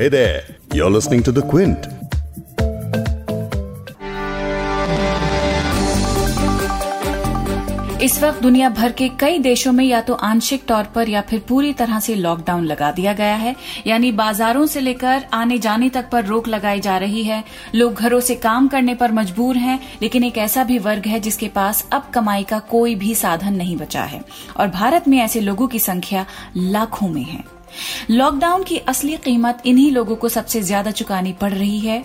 Hey there, you're listening to The Quint. इस वक्त दुनिया भर के कई देशों में या तो आंशिक तौर पर या फिर पूरी तरह से लॉकडाउन लगा दिया गया है। यानी बाजारों से लेकर आने जाने तक पर रोक लगाई जा रही है। लोग घरों से काम करने पर मजबूर हैं लेकिन एक ऐसा भी वर्ग है जिसके पास अब कमाई का कोई भी साधन नहीं बचा है। और भारत में ऐसे लोगों की संख्या लाखों में है। लॉकडाउन की असली कीमत इन्हीं लोगों को सबसे ज़्यादा चुकानी पड़ रही है।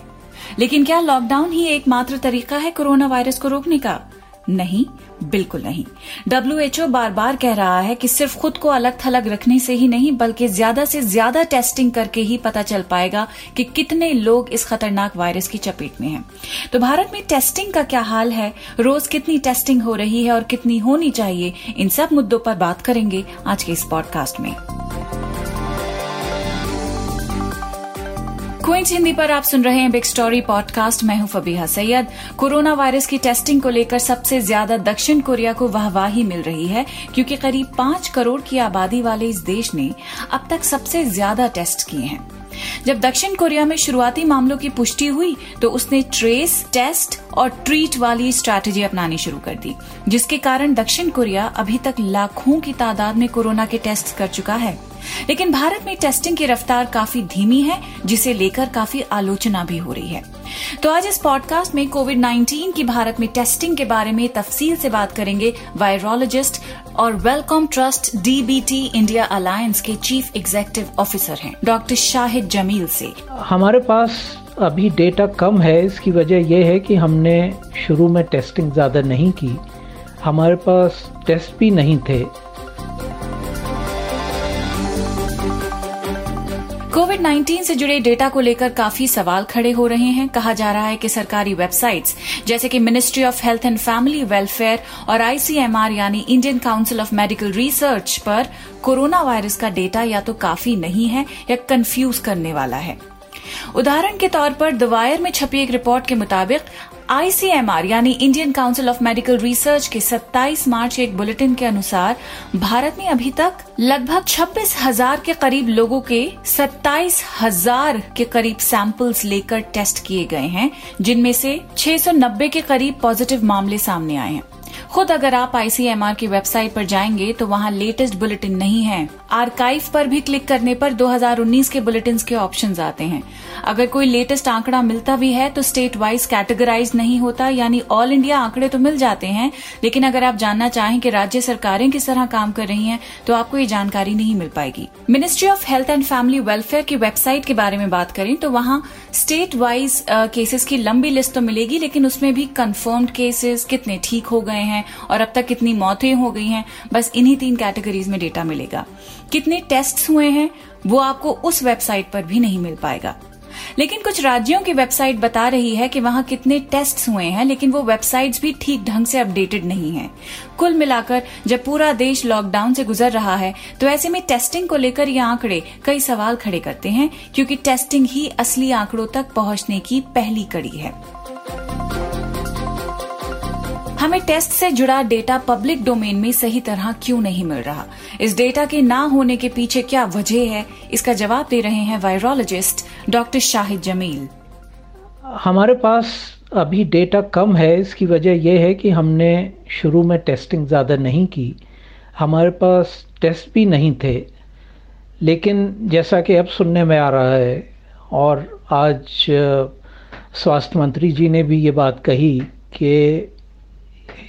लेकिन क्या लॉकडाउन ही एकमात्र तरीका है कोरोना वायरस को रोकने का? नहीं, बिल्कुल नहीं। डब्ल्यूएचओ बार बार कह रहा है कि सिर्फ़ खुद को अलग थलग रखने से ही नहीं, बल्कि ज़्यादा से ज़्यादा टेस्टिंग करके ही पता चल पाएगा कि कितने लोग इस खतरनाक वायरस की चपेट में हैं। तो भारत में टेस्टिंग का क्या हाल है? रोज कितनी टेस्टिंग हो रही है और कितनी होनी चाहिए? इन सब मुद्दों पर बात करेंगे आज के इस पॉडकास्ट में। क्विंट हिंदी पर आप सुन रहे हैं बिग स्टोरी पॉडकास्ट मैं हूँ फबीहा सैयद। कोरोना वायरस की टेस्टिंग को लेकर सबसे ज़्यादा दक्षिण कोरिया को वाहवाही मिल रही है, क्योंकि करीब पाँच करोड़ की आबादी वाले इस देश ने अब तक सबसे ज़्यादा टेस्ट किए हैं। जब दक्षिण कोरिया में शुरुआती मामलों की पुष्टि हुई तो उसने ट्रेस टेस्ट और ट्रीट वाली स्ट्रैटेजी अपनानी शुरू कर दी, जिसके कारण दक्षिण कोरिया अभी तक लाखों की तादाद में कोरोना के टेस्ट कर चुका है। लेकिन भारत में टेस्टिंग की रफ्तार काफ़ी धीमी है, जिसे लेकर काफ़ी आलोचना भी हो रही है। तो आज इस पॉडकास्ट में कोविड 19 की भारत में टेस्टिंग के बारे में तफसील से बात करेंगे वायरोलॉजिस्ट और Wellcome Trust DBT India Alliance के चीफ एग्जीक्यूटिव ऑफिसर हैं डॉक्टर शाहिद जमील से। हमारे पास अभी डेटा कम है, इसकी वजह यह है कि हमने शुरू में टेस्टिंग ज़्यादा नहीं की। हमारे पास टेस्ट भी नहीं थे। कोविड 19 से जुड़े डेटा को लेकर काफ़ी सवाल खड़े हो रहे हैं। कहा जा रहा है कि सरकारी वेबसाइट्स जैसे कि ministry of health and family welfare और आईसीएमआर यानी Indian council of medical research पर कोरोना वायरस का डेटा या तो काफ़ी नहीं है या कंफ्यूज करने वाला है। उदाहरण के तौर पर दवायर में छपी एक रिपोर्ट के मुताबिक आईसीएमआर यानी Indian council of medical research के 27 मार्च एक बुलेटिन के अनुसार, भारत में अभी तक लगभग छब्बीस हज़ार के करीब लोगों के सत्ताईस हज़ार के करीब सैंपल्स लेकर टेस्ट किए गए हैं, जिनमें से 690 के करीब पॉजिटिव मामले सामने आए हैं। खुद अगर आप आईसीएमआर की वेबसाइट पर जाएँगे तो वहाँ लेटेस्ट बुलेटिन नहीं है। आर्काइव पर भी क्लिक करने पर 2019 के बुलेटिन के ऑप्शन आते हैं। अगर कोई लेटेस्ट आंकड़ा मिलता भी है तो स्टेट वाइज कैटेगराइज नहीं होता, यानी ऑल इंडिया आंकड़े तो मिल जाते हैं, लेकिन अगर आप जानना चाहें कि राज्य सरकारें किस तरह काम कर रही हैं तो आपको ये जानकारी नहीं मिल पाएगी। Ministry of health and family welfare की वेबसाइट के बारे में बात करें तो वहाँ स्टेट वाइज केसेस की लंबी लिस्ट तो मिलेगी, लेकिन उसमें भी कन्फर्म्ड केसेस कितने ठीक हो गए हैं और अब तक कितनी मौतें हो गई हैं, बस इन्हीं तीन कैटेगरीज में डेटा मिलेगा। कितने टेस्ट हुए हैं, वो आपको उस वेबसाइट पर भी नहीं मिल पाएगा। लेकिन कुछ राज्यों की वेबसाइट बता रही है कि वहाँ कितने टेस्ट हुए हैं, लेकिन वो वेबसाइट्स भी ठीक ढंग से अपडेटेड नहीं है। कुल मिलाकर, जब पूरा देश लॉकडाउन से गुजर रहा है तो ऐसे में टेस्टिंग को लेकर ये आंकड़े कई सवाल खड़े करते हैं, क्योंकि टेस्टिंग ही असली आंकड़ों तक पहुँचने की पहली कड़ी है। हमें टेस्ट से जुड़ा डेटा पब्लिक डोमेन में सही तरह क्यों नहीं मिल रहा? इस डेटा के ना होने के पीछे क्या वजह है? इसका जवाब दे रहे हैं वायरोलॉजिस्ट डॉक्टर शाहिद जमील। हमारे पास अभी डेटा कम है, इसकी वजह यह है कि हमने शुरू में टेस्टिंग ज़्यादा नहीं की। हमारे पास टेस्ट भी नहीं थे, लेकिन जैसा कि अब सुनने में आ रहा है, और आज स्वास्थ्य मंत्री जी ने भी ये बात कही कि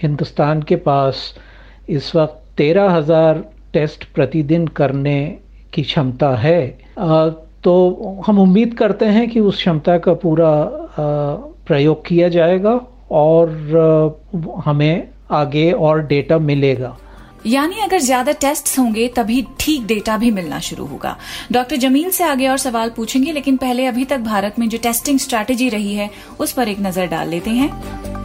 हिंदुस्तान के पास इस वक्त तेरह हज़ार टेस्ट प्रतिदिन करने की क्षमता है। तो हम उम्मीद करते हैं कि उस क्षमता का पूरा प्रयोग किया जाएगा और हमें आगे और डेटा मिलेगा। यानी अगर ज़्यादा टेस्ट होंगे, तभी ठीक डेटा भी मिलना शुरू होगा। डॉक्टर जमील से आगे और सवाल पूछेंगे, लेकिन पहले अभी तक भारत में जो टेस्टिंग स्ट्रैटेजी रही है, उस पर एक नज़र डाल लेते हैं।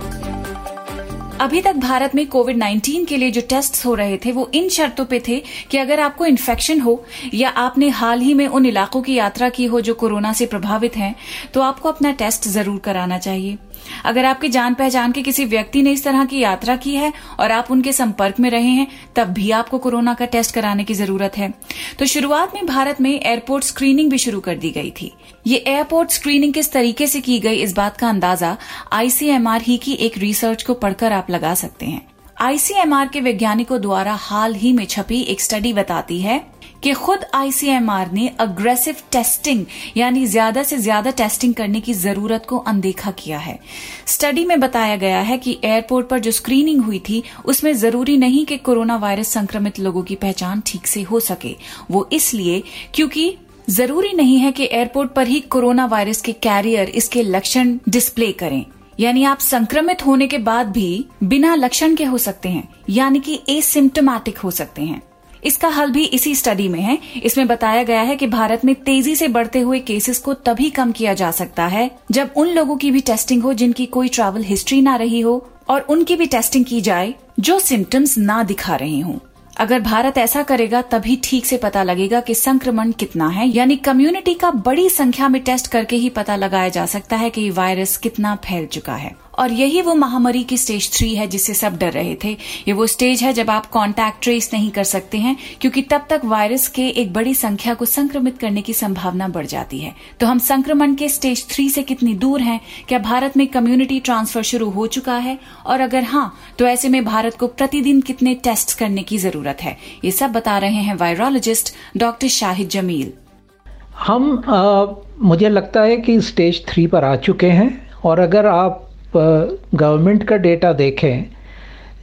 अभी तक भारत में कोविड 19 के लिए जो टेस्ट हो रहे थे, वो इन शर्तों पे थे कि अगर आपको इन्फेक्शन हो या आपने हाल ही में उन इलाकों की यात्रा की हो जो कोरोना से प्रभावित हैं तो आपको अपना टेस्ट ज़रूर कराना चाहिए। अगर आपके जान पहचान के किसी व्यक्ति ने इस तरह की यात्रा की है और आप उनके संपर्क में रहे हैं, तब भी आपको कोरोना का टेस्ट कराने की ज़रूरत है। तो शुरुआत में भारत में एयरपोर्ट स्क्रीनिंग भी शुरू कर दी गई थी। ये एयरपोर्ट स्क्रीनिंग किस तरीके से की गई, इस बात का अंदाज़ा आईसीएमआर ही की एक रिसर्च को पढ़कर आप लगा सकते हैं। आईसीएमआर के वैज्ञानिकों द्वारा हाल ही में छपी एक स्टडी बताती है कि खुद आईसीएमआर ने अग्रेसिव टेस्टिंग यानी ज़्यादा से ज़्यादा टेस्टिंग करने की ज़रूरत को अनदेखा किया है। स्टडी में बताया गया है कि एयरपोर्ट पर जो स्क्रीनिंग हुई थी, उसमें ज़रूरी नहीं कि कोरोना वायरस संक्रमित लोगों की पहचान ठीक से हो सके। वो इसलिए क्योंकि ज़रूरी नहीं है कि एयरपोर्ट पर ही कोरोना वायरस के कैरियर, इसके लक्षण डिस्प्ले करें। यानी आप संक्रमित होने के बाद भी बिना लक्षण के हो सकते हैं, यानी कि एसिम्टोमैटिक हो सकते हैं। इसका हल भी इसी स्टडी में है। इसमें बताया गया है कि भारत में तेज़ी से बढ़ते हुए केसेस को तभी कम किया जा सकता है जब उन लोगों की भी टेस्टिंग हो जिनकी कोई ट्रैवल हिस्ट्री ना रही हो और उनकी भी टेस्टिंग की जाए जो सिम्टम्स ना दिखा रहे हों। अगर भारत ऐसा करेगा, तभी ठीक से पता लगेगा कि संक्रमण कितना है। यानी कम्युनिटी का बड़ी संख्या में टेस्ट करके ही पता लगाया जा सकता है कि वायरस कितना फैल चुका है। और यही वो महामारी की स्टेज थ्री है जिससे सब डर रहे थे। ये वो स्टेज है जब आप कॉन्टैक्ट ट्रेस नहीं कर सकते हैं क्योंकि तब तक वायरस के एक बड़ी संख्या को संक्रमित करने की संभावना बढ़ जाती है। तो हम संक्रमण के स्टेज थ्री से कितनी दूर हैं? क्या भारत में कम्युनिटी ट्रांसफ़र शुरू हो चुका है? और अगर हाँ तो ऐसे में भारत को प्रतिदिन कितने टेस्ट करने की ज़रूरत है? ये सब बता रहे हैं वायरोलॉजिस्ट डॉक्टर शाहिद जमील। हम आ, मुझे लगता है कि स्टेज थ्री पर आ चुके हैं। और अगर आप गवर्नमेंट का डेटा देखें,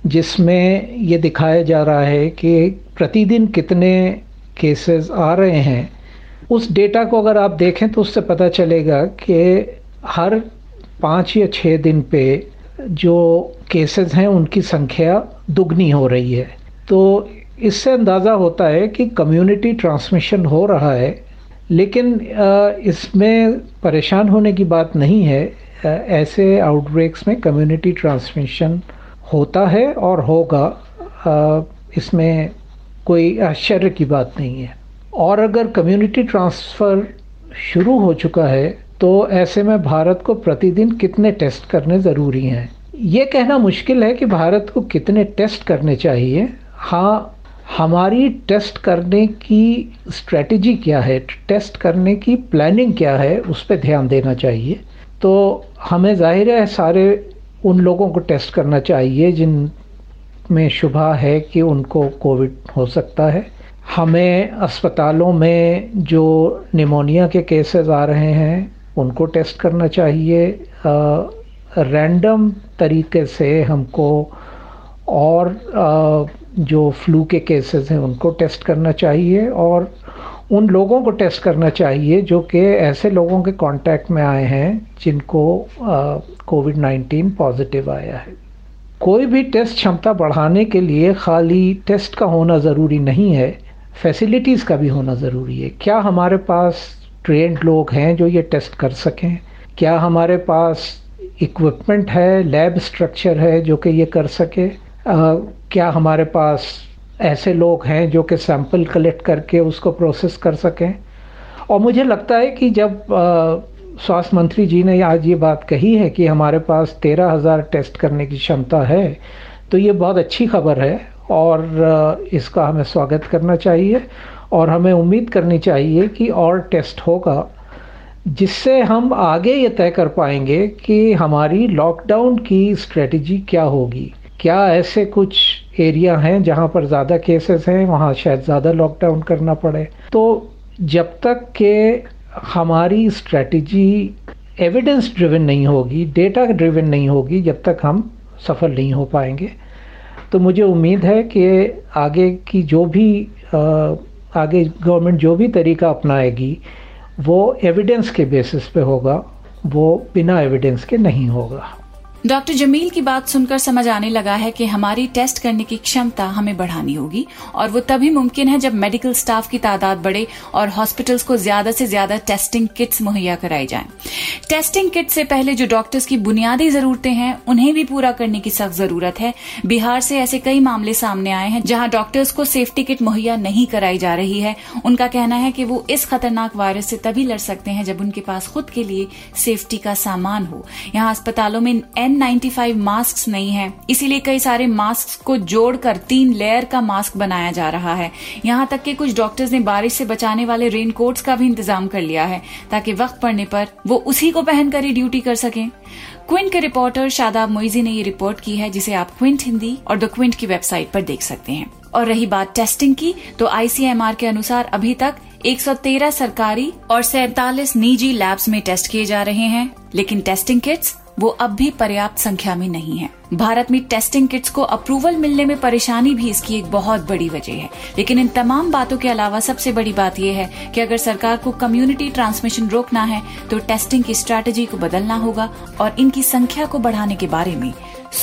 जिसमें ये दिखाया जा रहा है कि प्रतिदिन कितने केसेस आ रहे हैं, उस डेटा को अगर आप देखें तो उससे पता चलेगा कि हर पाँच या छः दिन पे जो केसेस हैं, उनकी संख्या दुगनी हो रही है। तो इससे अंदाज़ा होता है कि कम्युनिटी ट्रांसमिशन हो रहा है, लेकिन इसमें परेशान होने की बात नहीं है। ऐसे आउटब्रेक्स में कम्युनिटी ट्रांसमिशन होता है और होगा। इसमें कोई आश्चर्य की बात नहीं है। और अगर कम्युनिटी ट्रांसफ़र शुरू हो चुका है तो ऐसे में भारत को प्रतिदिन कितने टेस्ट करने ज़रूरी हैं? ये कहना मुश्किल है कि भारत को कितने टेस्ट करने चाहिए। हाँ हमारी टेस्ट करने की स्ट्रेटजी क्या है? टेस्ट करने की प्लानिंग क्या है? उस पर ध्यान देना चाहिए। तो हमें ज़ाहिर है सारे उन लोगों को टेस्ट करना चाहिए जिन में शुभा है कि उनको कोविड हो सकता है। हमें अस्पतालों में जो निमोनिया के केसेस आ रहे हैं उनको टेस्ट करना चाहिए। रैंडम तरीके से हमको और आ, जो फ्लू के केसेस हैं उनको टेस्ट करना चाहिए और उन लोगों को टेस्ट करना चाहिए जो कि ऐसे लोगों के कांटेक्ट में आए हैं जिनको कोविड नाइन्टीन पॉजिटिव आया है। कोई भी टेस्ट क्षमता बढ़ाने के लिए खाली टेस्ट का होना ज़रूरी नहीं है फैसिलिटीज़ का भी होना ज़रूरी है। क्या हमारे पास ट्रेंड लोग हैं जो ये टेस्ट कर सकें? क्या हमारे पास इक्विपमेंट है लैब स्ट्रक्चर है जो कि ये कर सके? आ, क्या हमारे पास ऐसे लोग हैं जो कि सैंपल कलेक्ट करके उसको प्रोसेस कर सकें। और मुझे लगता है कि जब स्वास्थ्य मंत्री जी ने आज ये बात कही है कि हमारे पास तेरह हज़ार टेस्ट करने की क्षमता है तो ये बहुत अच्छी खबर है और इसका हमें स्वागत करना चाहिए और हमें उम्मीद करनी चाहिए कि और टेस्ट होगा, जिससे हम आगे ये तय कर पाएँगे कि हमारी लॉकडाउन की स्ट्रेटजी क्या होगी। क्या ऐसे कुछ एरिया हैं जहाँ पर ज़्यादा केसेस हैं, वहाँ शायद ज़्यादा लॉकडाउन करना पड़े। तो जब तक के हमारी स्ट्रेटजी एविडेंस ड्रिवन नहीं होगी डेटा ड्रिवन नहीं होगी, जब तक हम सफल नहीं हो पाएँगे। तो मुझे उम्मीद है कि आगे की जो भी आगे गवर्नमेंट जो भी तरीका अपनाएगी, वो एविडेंस के बेसिस पे होगा, वो बिना एविडेंस के नहीं होगा। डॉक्टर जमील की बात सुनकर समझ आने लगा है कि हमारी टेस्ट करने की क्षमता हमें बढ़ानी होगी, और वो तभी मुमकिन है जब मेडिकल स्टाफ की तादाद बढ़े और हॉस्पिटल्स को ज़्यादा से ज़्यादा टेस्टिंग किट्स मुहैया कराई जाए। टेस्टिंग किट से पहले जो डॉक्टर्स की बुनियादी जरूरतें हैं, उन्हें भी पूरा करने की सख्त ज़रूरत है। बिहार से ऐसे कई मामले सामने आए हैं जहाँ डॉक्टर्स को सेफ्टी किट मुहैया नहीं कराई जा रही है। उनका कहना है कि वो इस खतरनाक वायरस से तभी लड़ सकते हैं जब उनके पास खुद के लिए सेफ्टी का सामान हो। यहाँ अस्पतालों में एन फाइव मास्क नहीं है। इसीलिए कई सारे मास्क को जोड़कर तीन लेयर का मास्क बनाया जा रहा है। यहाँ तक कि कुछ डॉक्टर्स ने बारिश से बचाने वाले रेन कोट्स का भी इंतज़ाम कर लिया है, ताकि वक्त पड़ने पर वो उसी को पहनकर ही ड्यूटी कर सकें। क्विंट के रिपोर्टर शादाब मोइजी ने ये रिपोर्ट की है, जिसे आप क्विंट हिंदी और द क्विंट की वेबसाइट पर देख सकते हैं। और रही बात टेस्टिंग की तो आईसीएमआर के अनुसार अभी तक 113 सरकारी और सैतालीस निजी लैब्स में टेस्ट किए जा रहे हैं, लेकिन टेस्टिंग किट्स वो अब भी पर्याप्त संख्या में नहीं है। भारत में टेस्टिंग किट्स को अप्रूवल मिलने में परेशानी भी इसकी एक बहुत बड़ी वजह है। लेकिन इन तमाम बातों के अलावा सबसे बड़ी बात यह है कि अगर सरकार को कम्युनिटी ट्रांसमिशन रोकना है तो टेस्टिंग की स्ट्रैटेजी को बदलना होगा और इनकी संख्या को बढ़ाने के बारे में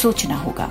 सोचना होगा।